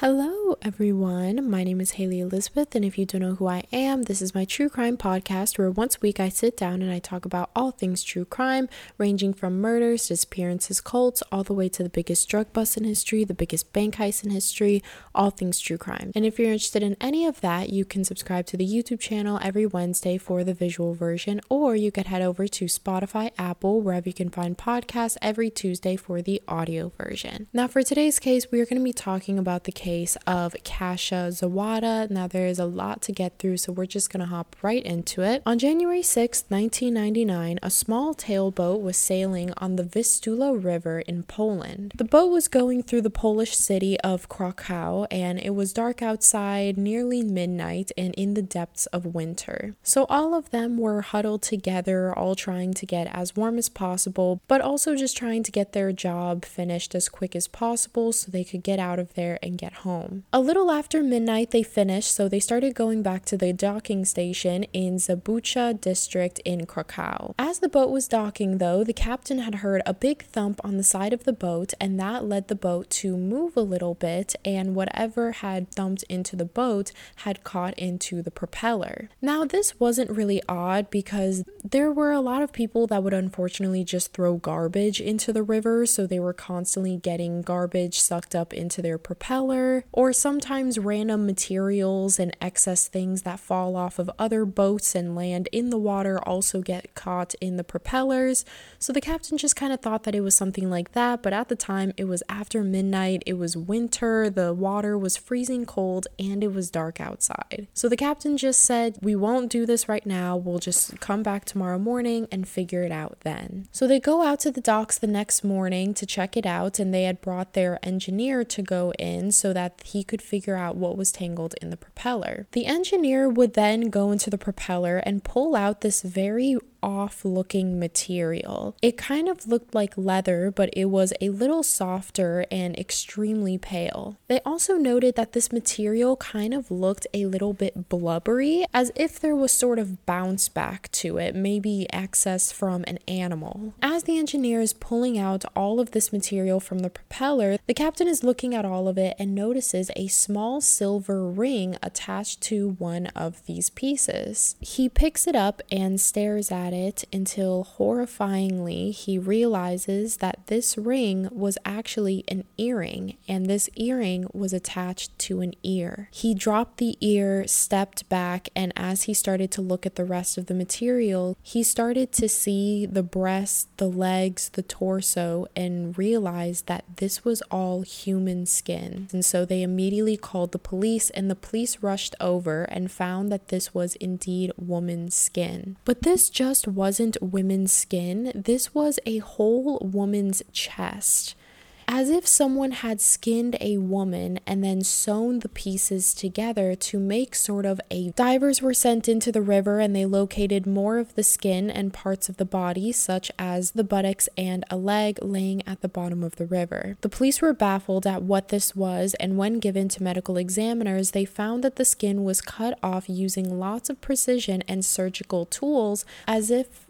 Hello, everyone. My name is Haley Elizabeth, and if you don't know who I am, this is my true crime podcast where once a week I sit down and I talk about all things true crime, ranging from murders, disappearances, cults, all the way to the biggest drug bust in history, the biggest bank heist in history, all things true crime. And if you're interested in any of that, you can subscribe to the YouTube channel every Wednesday for the visual version, or you could head over to Spotify, Apple, wherever you can find podcasts every Tuesday for the audio version. Now, for today's case, we are going to be talking about the case of Kasha Zowada. Now, there is a lot to get through, so we're just going to hop right into it. On January 6, 1999, a small tailboat was sailing on the Vistula River in Poland. The boat was going through the Polish city of Krakow, and it was dark outside, nearly midnight, and in the depths of winter. So, all of them were huddled together, all trying to get as warm as possible, but also just trying to get their job finished as quick as possible so they could get out of there and get home. A little after midnight, they finished, so they started going back to the docking station in Zabucha district in Krakow. As the boat was docking, though, the captain had heard a big thump on the side of the boat, and that led the boat to move a little bit, and whatever had thumped into the boat had caught into the propeller. Now, this wasn't really odd because there were a lot of people that would unfortunately just throw garbage into the river, so they were constantly getting garbage sucked up into their propeller or sometimes random materials and excess things that fall off of other boats and land in the water also get caught in the propellers. So the captain just kind of thought that it was something like that, but at the time it was after midnight, it was winter, the water was freezing cold, and it was dark outside. So the captain just said, We won't do this right now, we'll just come back tomorrow morning and figure it out then. So they go out to the docks the next morning to check it out, and they had brought their engineer to go in so that he could figure out what was tangled in the propeller. The engineer would then go into the propeller and pull out this very off looking material. It kind of looked like leather, but it was a little softer and extremely pale. They also noted that this material kind of looked a little bit blubbery, as if there was sort of bounce back to it, maybe excess from an animal. As the engineer is pulling out all of this material from the propeller, the captain is looking at all of it and notices a small silver ring attached to one of these pieces. He picks it up and stares at at it until horrifyingly he realizes that this ring was actually an earring and this earring was attached to an ear. He dropped the ear, stepped back, and as he started to look at the rest of the material, he started to see the breast, the legs, the torso, and realized that this was all human skin. And so they immediately called the police, and the police rushed over and found that this was indeed woman's skin. But this just just wasn't women's skin, this was a whole woman's chest as if someone had skinned a woman and then sewn the pieces together to make sort of a. Divers were sent into the river and they located more of the skin and parts of the body, such as the buttocks and a leg, laying at the bottom of the river. The police were baffled at what this was, and when given to medical examiners, they found that the skin was cut off using lots of precision and surgical tools, as if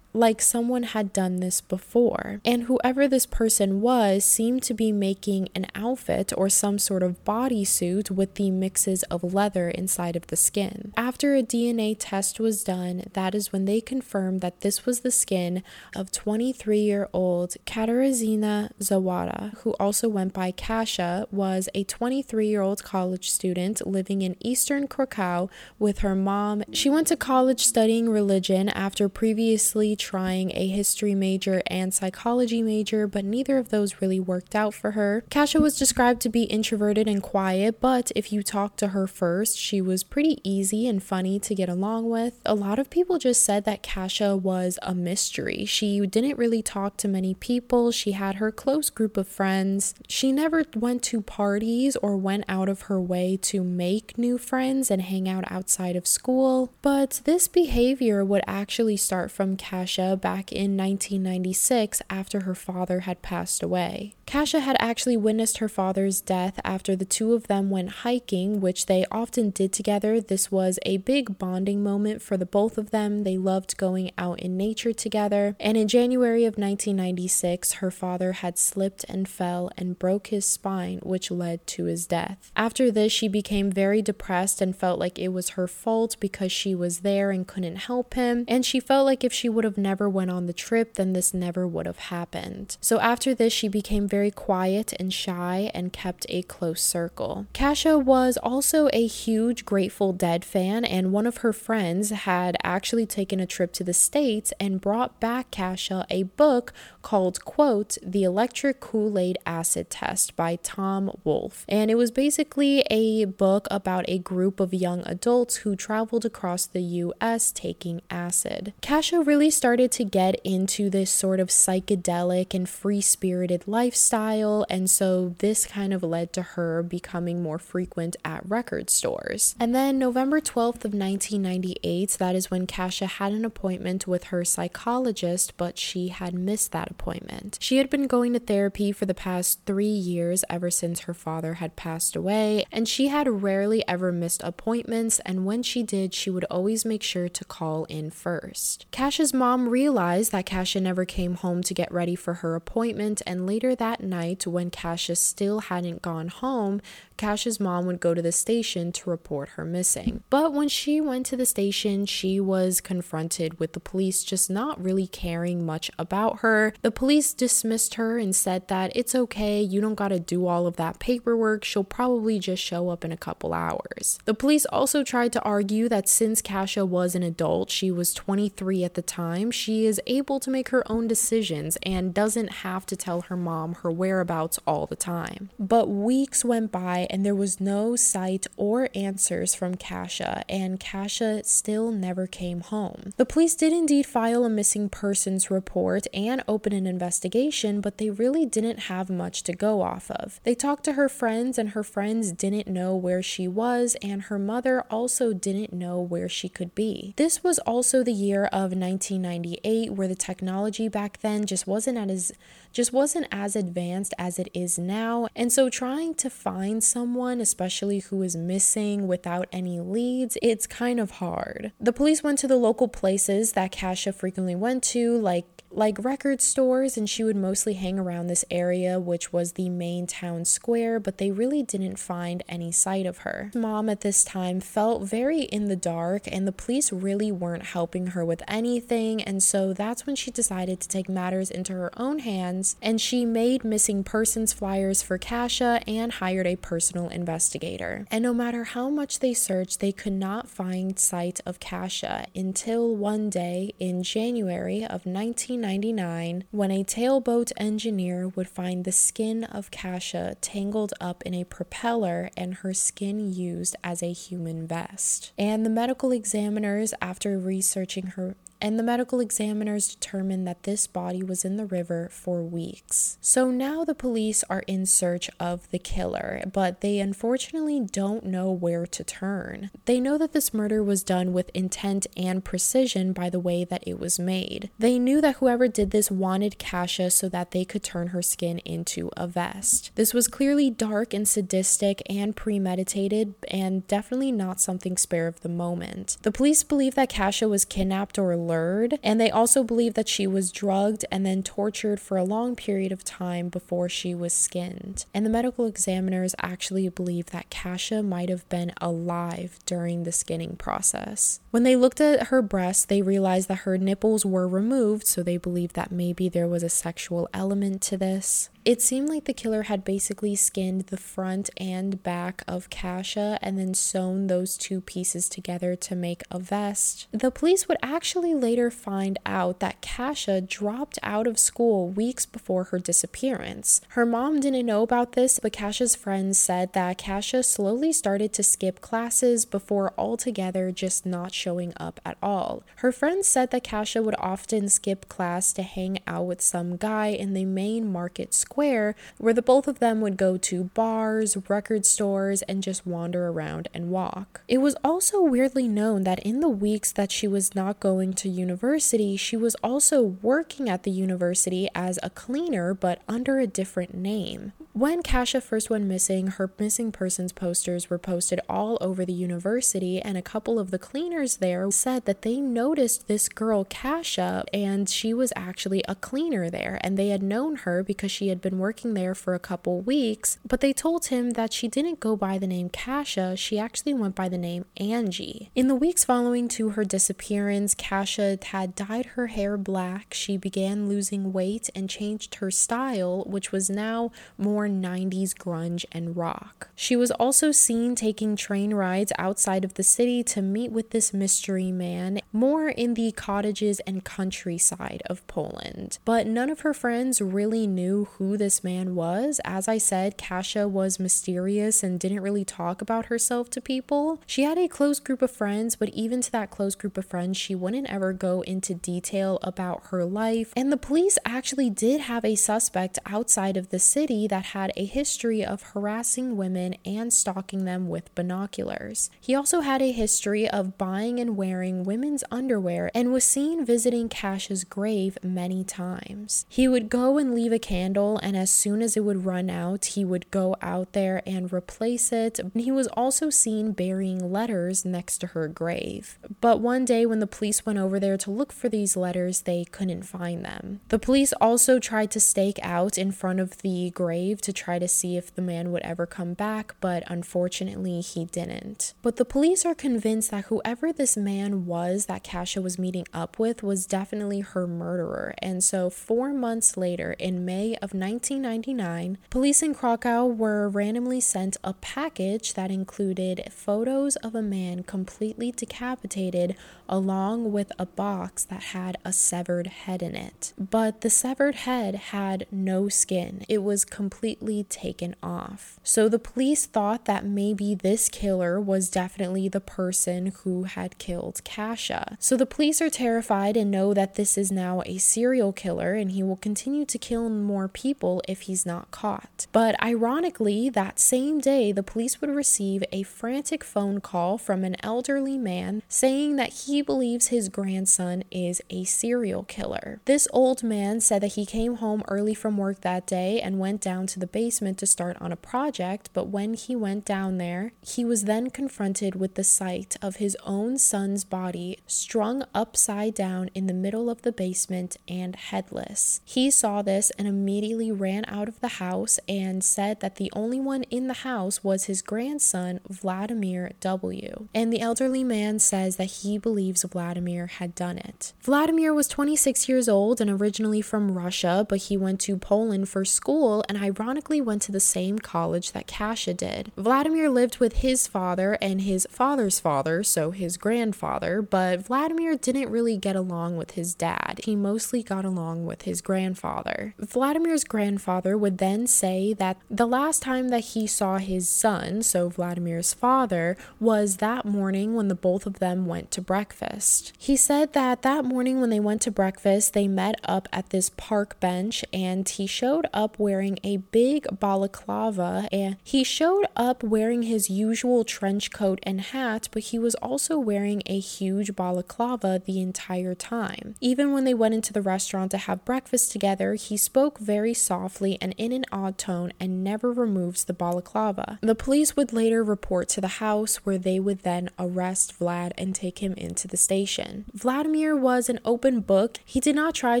like someone had done this before. And whoever this person was seemed to be making an outfit or some sort of bodysuit with the mixes of leather inside of the skin. After a DNA test was done, that is when they confirmed that this was the skin of 23 year old Katarzyna Zowada, who also went by Kasha, was a 23 year old college student living in eastern Krakow with her mom. She went to college studying religion after previously trying a history major and psychology major, but neither of those really worked out for her. Kasha was described to be introverted and quiet, but if you talked to her first, she was pretty easy and funny to get along with. A lot of people just said that Kasha was a mystery. She didn't really talk to many people, she had her close group of friends. She never went to parties or went out of her way to make new friends and hang out outside of school, but this behavior would actually start from Kasha Kasha back in 1996 after her father had passed away. Kasha had actually witnessed her father's death after the two of them went hiking, which they often did together. This was a big bonding moment for the both of them. They loved going out in nature together. And in January of 1996, her father had slipped and fell and broke his spine, which led to his death. After this, she became very depressed and felt like it was her fault because she was there and couldn't help him. And she felt like if she would have never went on the trip, then this never would have happened. So after this, she became very quiet and shy and kept a close circle. Kasha was also a huge Grateful Dead fan, and one of her friends had actually taken a trip to the States and brought back Kasha a book called, quote, The Electric Kool Aid Acid Test by Tom Wolfe. And it was basically a book about a group of young adults who traveled across the US taking acid. Kasha really started to get into this sort of psychedelic and free spirited lifestyle, and so this kind of led to her becoming more frequent at record stores. And then November 12th of 1998, that is when Kasha had an appointment with her psychologist, but she had missed that appointment. She had been going to therapy for the past three years ever since her father had passed away, and she had rarely ever missed appointments, and when she did, she would always make sure to call in first. Kasha's mom realized that Kasha never came home to get ready for her appointment, and later that night, when Kasha still hadn't gone home, Kasha's mom would go to the station to report her missing. But when she went to the station, she was confronted with the police just not really caring much about her. The police dismissed her and said that it's okay, you don't gotta do all of that paperwork, she'll probably just show up in a couple hours. The police also tried to argue that since Kasha was an adult, she was 23 at the time, she is able to make her own decisions and doesn't have to tell her mom her whereabouts all the time. But weeks went by and there was no sight or answers from Kasha, and Kasha still never came home. The police did indeed file a missing persons report and open an investigation, but they really didn't have much to go off of. They talked to her friends, and her friends didn't know where she was, and her mother also didn't know where she could be. This was also the year of 1998, where the technology back then just wasn't at as just wasn't as advanced as it is now. And so trying to find someone, especially who is missing without any leads, it's kind of hard. The police went to the local places that Kasha frequently went to, like like record stores, and she would mostly hang around this area, which was the main town square, but they really didn't find any sight of her. Mom at this time felt very in the dark, and the police really weren't helping her with anything, and so that's when she decided to take matters into her own hands, and she made missing persons flyers for Kasha and hired a personal investigator. And no matter how much they searched, they could not find sight of Kasha until one day in January of 19 1999 when a tailboat engineer would find the skin of Kasha tangled up in a propeller and her skin used as a human vest. And the medical examiners, after researching her and the medical examiners determined that this body was in the river for weeks. So now the police are in search of the killer, but they unfortunately don't know where to turn. They know that this murder was done with intent and precision by the way that it was made. They knew that whoever did this wanted Kasha so that they could turn her skin into a vest. This was clearly dark and sadistic and premeditated, and definitely not something spare of the moment. The police believe that Kasha was kidnapped or lured, and they also believe that she was drugged and then tortured for a long period of time before she was skinned. And the medical examiners actually believe that Kasha might have been alive during the skinning process. When they looked at her breasts, they realized that her nipples were removed, so they believed that maybe there was a sexual element to this. It seemed like the killer had basically skinned the front and back of Kasha and then sewn those two pieces together to make a vest. The police would actually later find out that Kasha dropped out of school weeks before her disappearance. Her mom didn't know about this, but Kasha's friends said that Kasha slowly started to skip classes before altogether just not showing up at all. Her friends said that Kasha would often skip class to hang out with some guy in the main market school Square, where the both of them would go to bars, record stores, and just wander around and walk. It was also weirdly known that in the weeks that she was not going to university, she was also working at the university as a cleaner but under a different name. When Kasha first went missing, her missing persons posters were posted all over the university, and a couple of the cleaners there said that they noticed this girl, Kasha, and she was actually a cleaner there, and they had known her because she had been working there for a couple weeks. But they told him that she didn't go by the name Kasha, she actually went by the name Angie. In the weeks following to her disappearance, Kasha had dyed her hair black, she began losing weight, and changed her style, which was now more more 90s grunge and rock. She was also seen taking train rides outside of the city to meet with this mystery man, more in the cottages and countryside of Poland. But none of her friends really knew who this man was. As I said, Kasia was mysterious and didn't really talk about herself to people. She had a close group of friends, but even to that close group of friends, she wouldn't ever go into detail about her life. And the police actually did have a suspect outside of the city that had a history of harassing women and stalking them with binoculars. He also had a history of buying and wearing women's underwear and was seen visiting Kasha's grave many times. He would go and leave a candle, and as soon as it would run out, he would go out there and replace it. He was also seen burying letters next to her grave. But one day, when the police went over there to look for these letters, they couldn't find them. The police also tried to stake out in front of the grave to try to see if the man would ever come back, but unfortunately he didn't. But the police are convinced that whoever this man was that Kasha was meeting up with was definitely her murderer. And so, four months later, in May of 1999, police in Krakow were randomly sent a package that included photos of a man completely decapitated along with a box that had a severed head in it. But the severed head had no skin, it was completely taken off. So the police thought that maybe this killer was definitely the person who had killed Kasha. So the police are terrified and know that this is now a serial killer and he will continue to kill more people if he's not caught. But ironically, that same day, the police would receive a frantic phone call from an elderly man saying that he believes his grandson is a serial killer. This old man said that he came home early from work that day and went down to the basement to start on a project, but when he went down there, he was then confronted with the sight of his own son's body strung upside down in the middle of the basement and headless. He saw this and immediately ran out of the house and said that the only one in the house was his grandson, Vladimir W. And the elderly man says that he believes Vladimir had done it. Vladimir was 26 years old and originally from Russia, but he went to Poland for school and ironically went to the same college that Kasha did. Vladimir lived with his father and his father's father, so his grandfather, but Vladimir didn't really get along with his dad. He mostly got along with his grandfather. Vladimir's grandfather would then say that the last time that he saw his son, so Vladimir's father, was that morning when the both of them went to breakfast. He said that that morning when they went to breakfast, they met up at this park bench and he showed up wearing a big balaclava and he showed up wearing his usual trench coat and hat, but he was also wearing a huge balaclava the entire time. Even when they went into the restaurant to have breakfast together, he spoke very softly and in an odd tone and never removed the balaclava. The police would later report to the house where they would then arrest Vlad and take him into the station. Vladimir was an open book. He did not try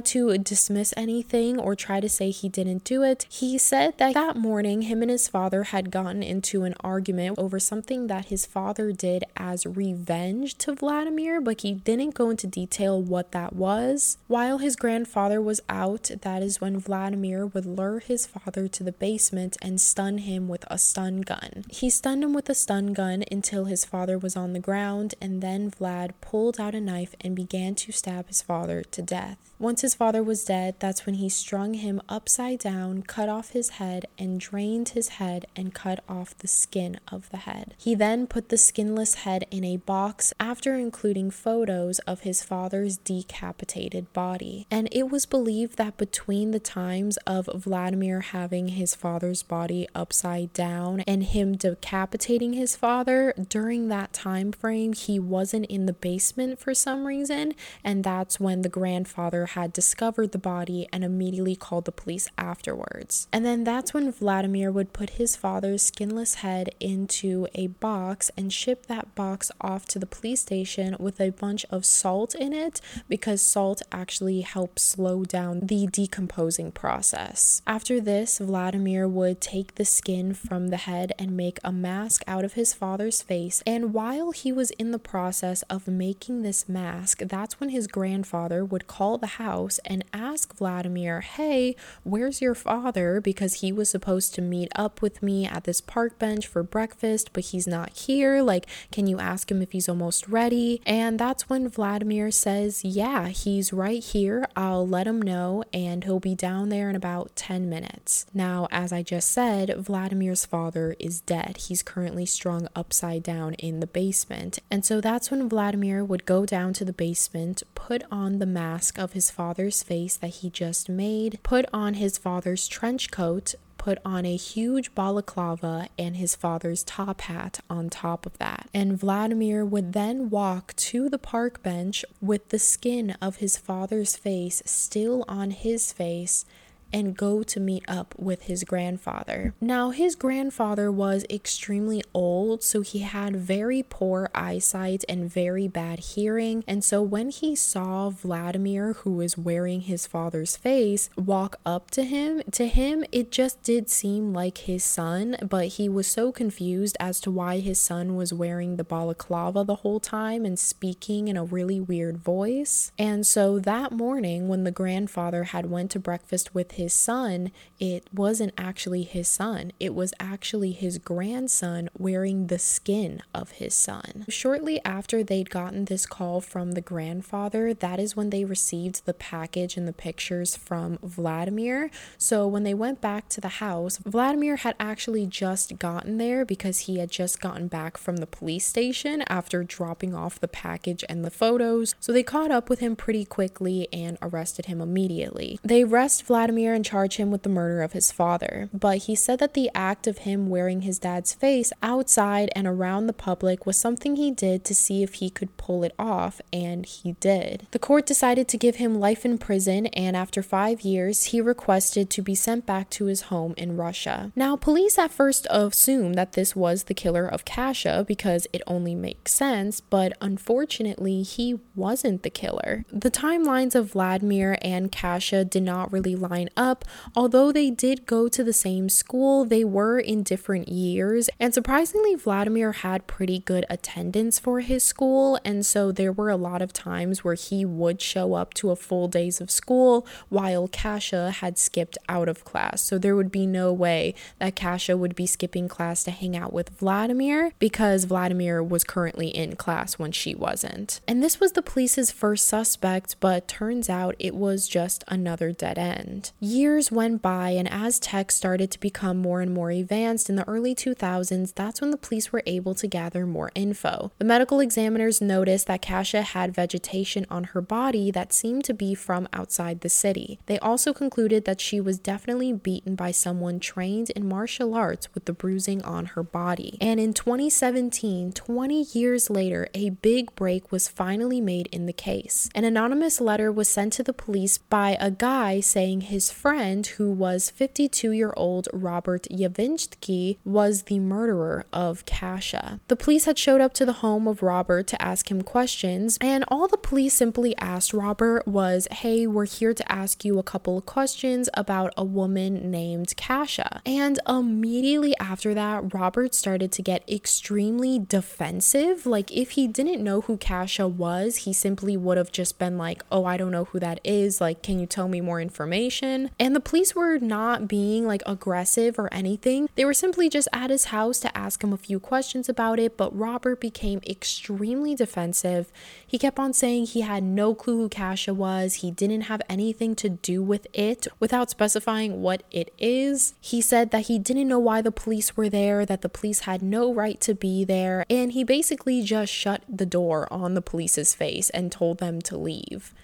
to dismiss anything or try to say he didn't do it. He said that that morning, him and his father had gotten into an argument over something that his father did as revenge to Vladimir, but he didn't go into detail what that was. While his grandfather was out, that is when Vladimir would lure his father to the basement and stun him with a stun gun. He stunned him with a stun gun until his father was on the ground, and then Vlad pulled out a knife and began to stab his father to death. Once his father was dead, that's when he strung him upside down, cut off his head, and drained his head and cut off the skin of the head. He then put the skinless head in a box after including photos of his father's decapitated body. And it was believed that between the times of Vladimir having his father's body upside down and him decapitating his father, during that time frame, he wasn't in the basement for some reason, and that's when the grandfather had discovered the body and immediately called the police afterwards. And then that's when Vladimir would put his father's skinless head into a box and ship that box off to the police station with a bunch of salt in it because salt actually helps slow down the decomposing process. After this, Vladimir would take the skin from the head and make a mask out of his father's face. And while he was in the process of making this mask, that's when his grandfather would call the house and ask Vladimir, Hey, where's your father? Because he was supposed to meet up with me at this park bench for breakfast, but he's not here. Like, can you ask him if he's almost ready? And that's when Vladimir says, Yeah, he's right here. I'll let him know, and he'll be down there in about 10 minutes. Now, as I just said, Vladimir's father is dead. He's currently strung upside down in the basement. And so that's when Vladimir would go down to the basement, put on the mask of his father's face that he just made, put on his father's trench coat, put on a huge balaclava and his father's top hat on top of that. And Vladimir would then walk to the park bench with the skin of his father's face still on his face and go to meet up with his grandfather. Now, his grandfather was extremely old, so he had very poor eyesight and very bad hearing. And so, when he saw Vladimir, who was wearing his father's face, walk up to him, to him, it just did seem like his son, but he was so confused as to why his son was wearing the balaclava the whole time and speaking in a really weird voice. And so, that morning, when the grandfather had went to breakfast with his his son, it wasn't actually his son. It was actually his grandson wearing the skin of his son. Shortly after they'd gotten this call from the grandfather, that is when they received the package and the pictures from Vladimir. So when they went back to the house, Vladimir had actually just gotten there because he had just gotten back from the police station after dropping off the package and the photos. So they caught up with him pretty quickly and arrested him immediately. They arrest Vladimir and charge him with the murder of his father, but he said that the act of him wearing his dad's face outside and around the public was something he did to see if he could pull it off, and he did. The court decided to give him life in prison, and after five years, he requested to be sent back to his home in Russia. Now, police at first assumed that this was the killer of Kasha because it only makes sense, but unfortunately, he wasn't the killer. The timelines of Vladimir and Kasha did not really line up up. Although they did go to the same school, they were in different years. And surprisingly, Vladimir had pretty good attendance for his school. And so there were a lot of times where he would show up to a full days of school while Kasha had skipped out of class. So there would be no way that Kasha would be skipping class to hang out with Vladimir because Vladimir was currently in class when she wasn't. And this was the police's first suspect, but turns out it was just another dead end. Years went by, and as tech started to become more and more advanced in the early 2000s, that's when the police were able to gather more info. The medical examiners noticed that Kasha had vegetation on her body that seemed to be from outside the city. They also concluded that she was definitely beaten by someone trained in martial arts with the bruising on her body. And in 2017, 20 years later, a big break was finally made in the case. An anonymous letter was sent to the police by a guy saying his friend, who was 52 year old Robert Janczewski, was the murderer of Kasha. The police had showed up to the home of Robert to ask him questions, and all the police simply asked Robert was, Hey, we're here to ask you a couple of questions about a woman named Kasha. And immediately after that, Robert started to get extremely defensive. Like, if he didn't know who Kasha was, he simply would have just been like, Oh, I don't know who that is. Like, can you tell me more information? And the police were not being like aggressive or anything. They were simply just at his house to ask him a few questions about it, but Robert became extremely defensive. He kept on saying he had no clue who Kasha was, he didn't have anything to do with it without specifying what it is. He said that he didn't know why the police were there, that the police had no right to be there, and he basically just shut the door on the police's face and told them to leave.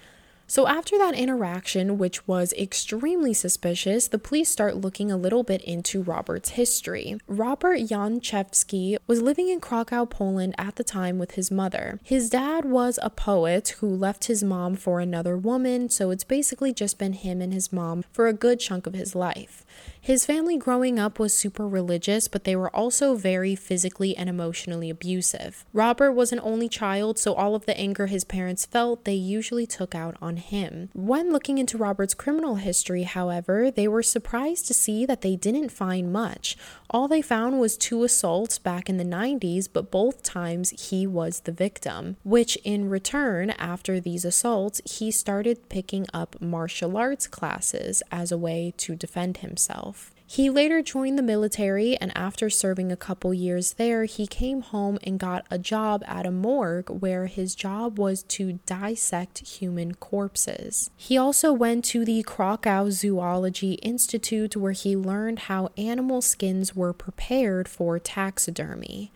So, after that interaction, which was extremely suspicious, the police start looking a little bit into Robert's history. Robert Janczewski was living in Krakow, Poland at the time with his mother. His dad was a poet who left his mom for another woman, so it's basically just been him and his mom for a good chunk of his life. His family growing up was super religious, but they were also very physically and emotionally abusive. Robert was an only child, so all of the anger his parents felt, they usually took out on him. When looking into Robert's criminal history, however, they were surprised to see that they didn't find much. All they found was two assaults back in the 90s, but both times he was the victim, which in return, after these assaults, he started picking up martial arts classes as a way to defend himself. He later joined the military, and after serving a couple years there, he came home and got a job at a morgue where his job was to dissect human corpses. He also went to the Krakow Zoology Institute where he learned how animal skins were prepared for taxidermy.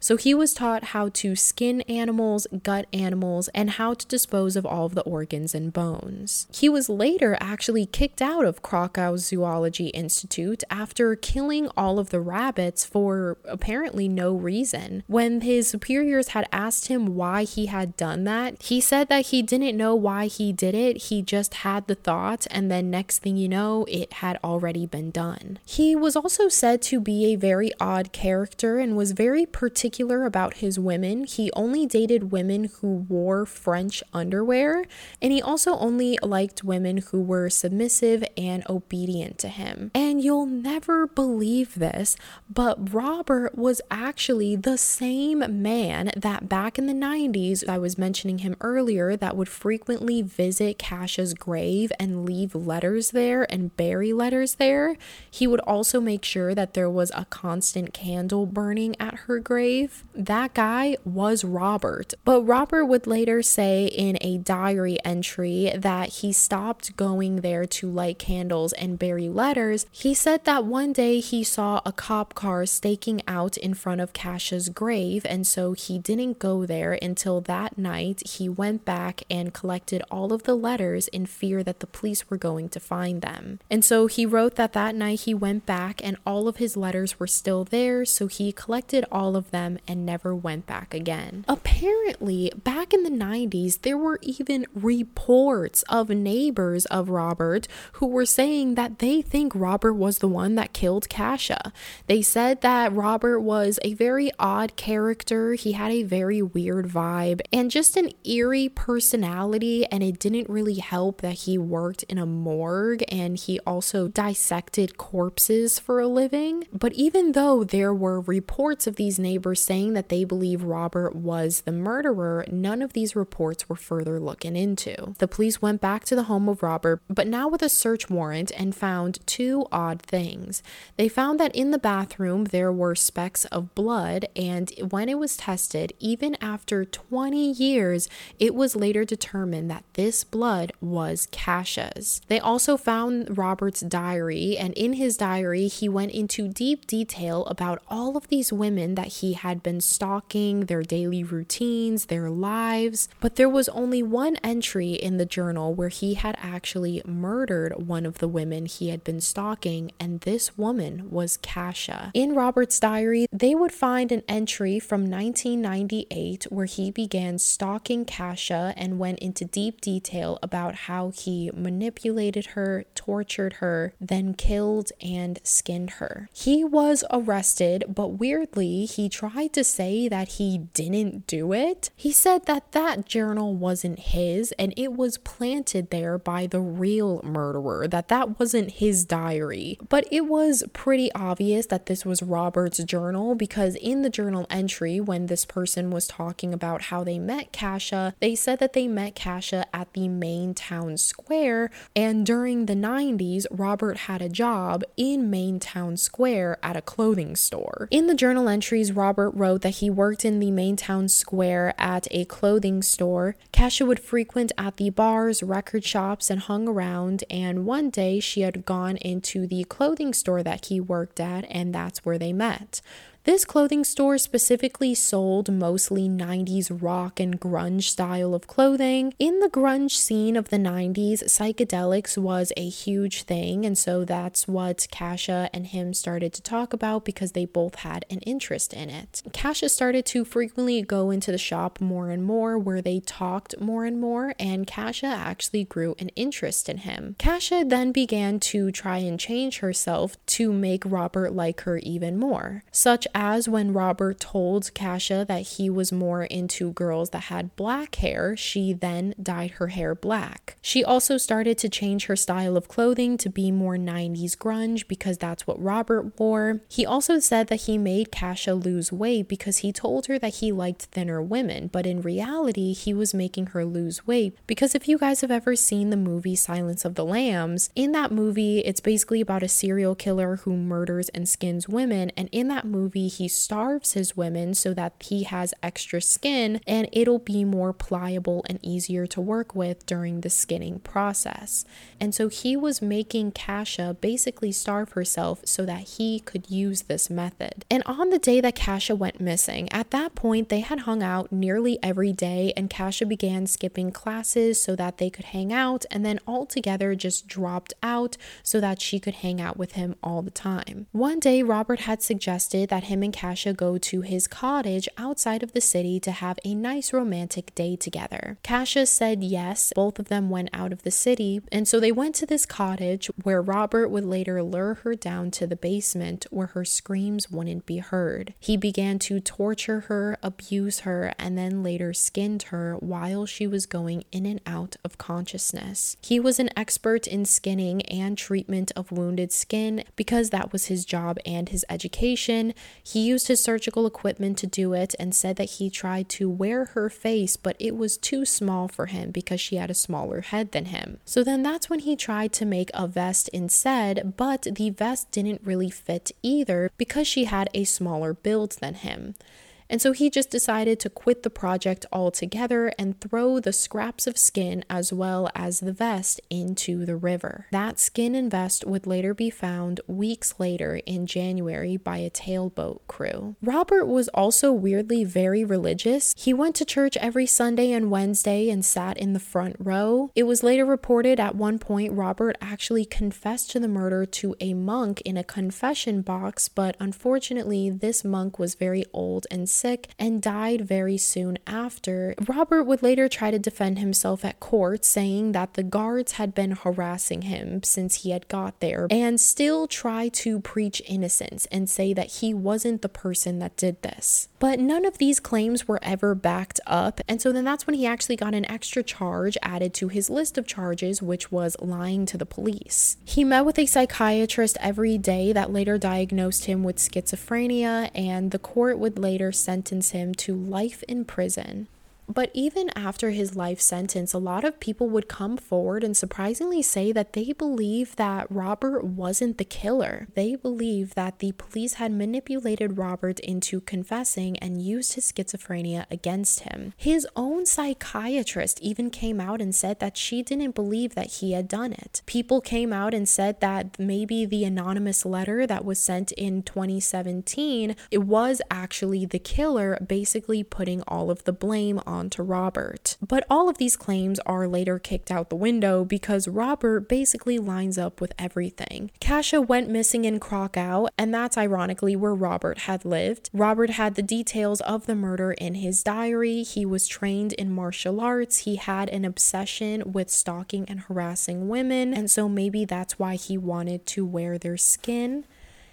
So he was taught how to skin animals, gut animals, and how to dispose of all of the organs and bones. He was later actually kicked out of Krakow Zoology Institute after killing all of the rabbits for apparently no reason. When his superiors had asked him why he had done that, he said that he didn't know why he did it, he just had the thought, and then next thing you know, it had already been done. He was also said to be a very odd character and was very particular particular about his women. He only dated women who wore French underwear, and he also only liked women who were submissive and obedient to him. And you'll never believe this, but Robert was actually the same man that back in the 90s, I was mentioning him earlier, that would frequently visit Kasha's grave and leave letters there and bury letters there. He would also make sure that there was a constant candle burning at her grave that guy was Robert. But Robert would later say in a diary entry that he stopped going there to light candles and bury letters. He said that one day he saw a cop car staking out in front of Kasha's grave, and so he didn't go there until that night. He went back and collected all of the letters in fear that the police were going to find them. And so he wrote that that night he went back and all of his letters were still there, so he collected all of them them and never went back again. Apparently, back in the 90s, there were even reports of neighbors of Robert who were saying that they think Robert was the one that killed Kasha. They said that Robert was a very odd character, he had a very weird vibe, and just an eerie personality, and it didn't really help that he worked in a morgue and he also dissected corpses for a living. But even though there were reports of these neighbors saying that they believe Robert was the murderer, none of these reports were further looking into. The police went back to the home of Robert, but now with a search warrant, and found two odd things. They found that in the bathroom there were specks of blood, and when it was tested, even after 20 years, it was later determined that this blood was Kasha's. They also found Robert's diary, and in his diary, he went into deep detail about all of these women that he had had been stalking their daily routines, their lives, but there was only one entry in the journal where he had actually murdered one of the women he had been stalking, and this woman was Kasha. In Robert's diary, they would find an entry from 1998 where he began stalking Kasha and went into deep detail about how he manipulated her, tortured her, then killed and skinned her. He was arrested, but weirdly, he tried tried to say that he didn't do it. He said that that journal wasn't his and it was planted there by the real murderer, that that wasn't his diary. But it was pretty obvious that this was Robert's journal because in the journal entry, when this person was talking about how they met Kasha, they said that they met Kasha at the main town square. And during the 90s, Robert had a job in main town square at a clothing store. In the journal entries, Robert wrote that he worked in the main town square at a clothing store. Kasha would frequent at the bars, record shops, and hung around. And one day she had gone into the clothing store that he worked at, and that's where they met. This clothing store specifically sold mostly 90s rock and grunge style of clothing. In the grunge scene of the 90s, psychedelics was a huge thing, and so that's what Kasha and him started to talk about because they both had an interest in it. Kasha started to frequently go into the shop more and more, where they talked more and more, and Kasha actually grew an interest in him. Kasha then began to try and change herself to make Robert like her even more, such as when Robert told Kasha that he was more into girls that had black hair, she then dyed her hair black. She also started to change her style of clothing to be more 90s grunge because that's what Robert wore. He also said that he made Kasha lose weight because he told her that he liked thinner women, but in reality, he was making her lose weight because if you guys have ever seen the movie Silence of the Lambs, in that movie, it's basically about a serial killer who murders and skins women, and in that movie, he starves his women so that he has extra skin and it'll be more pliable and easier to work with during the skinning process. And so he was making Kasha basically starve herself so that he could use this method. And on the day that Kasha went missing, at that point they had hung out nearly every day and Kasha began skipping classes so that they could hang out and then altogether just dropped out so that she could hang out with him all the time. One day Robert had suggested that him and Kasha go to his cottage outside of the city to have a nice romantic day together. Kasha said yes, both of them went out of the city, and so they went to this cottage where Robert would later lure her down to the basement where her screams wouldn't be heard. He began to torture her, abuse her, and then later skinned her while she was going in and out of consciousness. He was an expert in skinning and treatment of wounded skin because that was his job and his education. He used his surgical equipment to do it and said that he tried to wear her face, but it was too small for him because she had a smaller head than him. So then that's when he tried to make a vest instead, but the vest didn't really fit either because she had a smaller build than him. And so he just decided to quit the project altogether and throw the scraps of skin as well as the vest into the river. That skin and vest would later be found weeks later in January by a tailboat crew. Robert was also weirdly very religious. He went to church every Sunday and Wednesday and sat in the front row. It was later reported at one point Robert actually confessed to the murder to a monk in a confession box, but unfortunately, this monk was very old and sick and died very soon after. Robert would later try to defend himself at court, saying that the guards had been harassing him since he had got there, and still try to preach innocence and say that he wasn't the person that did this. But none of these claims were ever backed up, and so then that's when he actually got an extra charge added to his list of charges, which was lying to the police. He met with a psychiatrist every day that later diagnosed him with schizophrenia, and the court would later sentence him to life in prison. But even after his life sentence, a lot of people would come forward and surprisingly say that they believe that Robert wasn't the killer. They believe that the police had manipulated Robert into confessing and used his schizophrenia against him. His own psychiatrist even came out and said that she didn't believe that he had done it. People came out and said that maybe the anonymous letter that was sent in 2017 it was actually the killer basically putting all of the blame on on to Robert. But all of these claims are later kicked out the window because Robert basically lines up with everything. Kasha went missing in Krakow, and that's ironically where Robert had lived. Robert had the details of the murder in his diary. He was trained in martial arts. He had an obsession with stalking and harassing women, and so maybe that's why he wanted to wear their skin.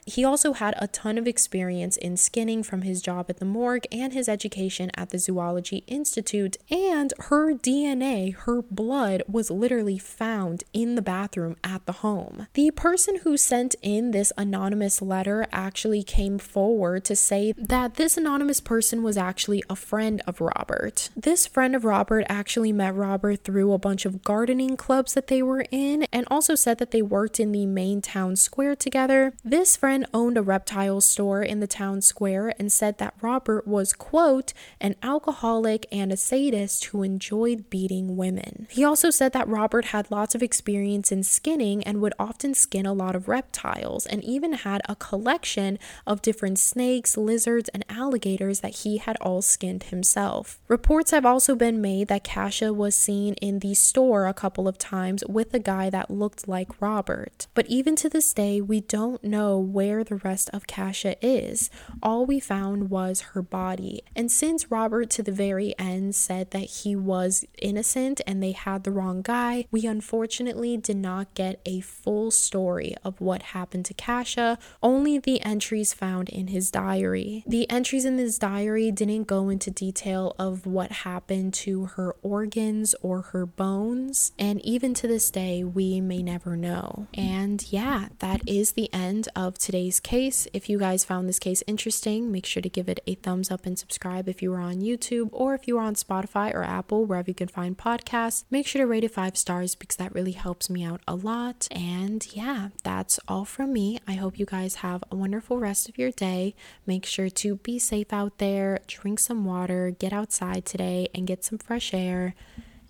He also had a ton of experience in skinning from his job at the morgue and his education at the Zoology Institute, and her DNA, her blood, was literally found in the bathroom at the home. The person who sent in this anonymous letter actually came forward to say that this anonymous person was actually a friend of Robert. This friend of Robert actually met Robert through a bunch of gardening clubs that they were in and also said that they worked in the main town square together. This friend owned a reptile store in the town square and said that Robert was, quote, an alcoholic and a sadist who enjoyed beating women. He also said that Robert had lots of experience in skinning and would often skin a lot of reptiles and even had a collection of different snakes, lizards, and alligators that he had all skinned himself. Reports have also been made that Kasha was seen in the store a couple of times with a guy that looked like Robert. But even to this day, we don't know where the rest of Kasha is. All we found was her body. And since Robert to the very end said that he was innocent and they had the wrong guy, we unfortunately did not get a full story of what happened to Kasha, only the entries found in his diary. The entries in his diary didn't go into detail of what happened to her organs or her bones, and even to this day, we may never know. And yeah, that is the end of today's case. If you guys found this case interesting, make sure to give it a thumbs up and subscribe if you are on YouTube or if you are on Spotify or Apple, wherever you can find podcasts. Make sure to rate it five stars because that really helps me out a lot. And yeah, that's all from me. I hope you guys have a wonderful rest of your day. Make sure to be safe out there, drink some water, get outside today, and get some fresh air.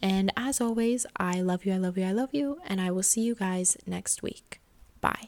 And as always, I love you, I love you, I love you, and I will see you guys next week. Bye.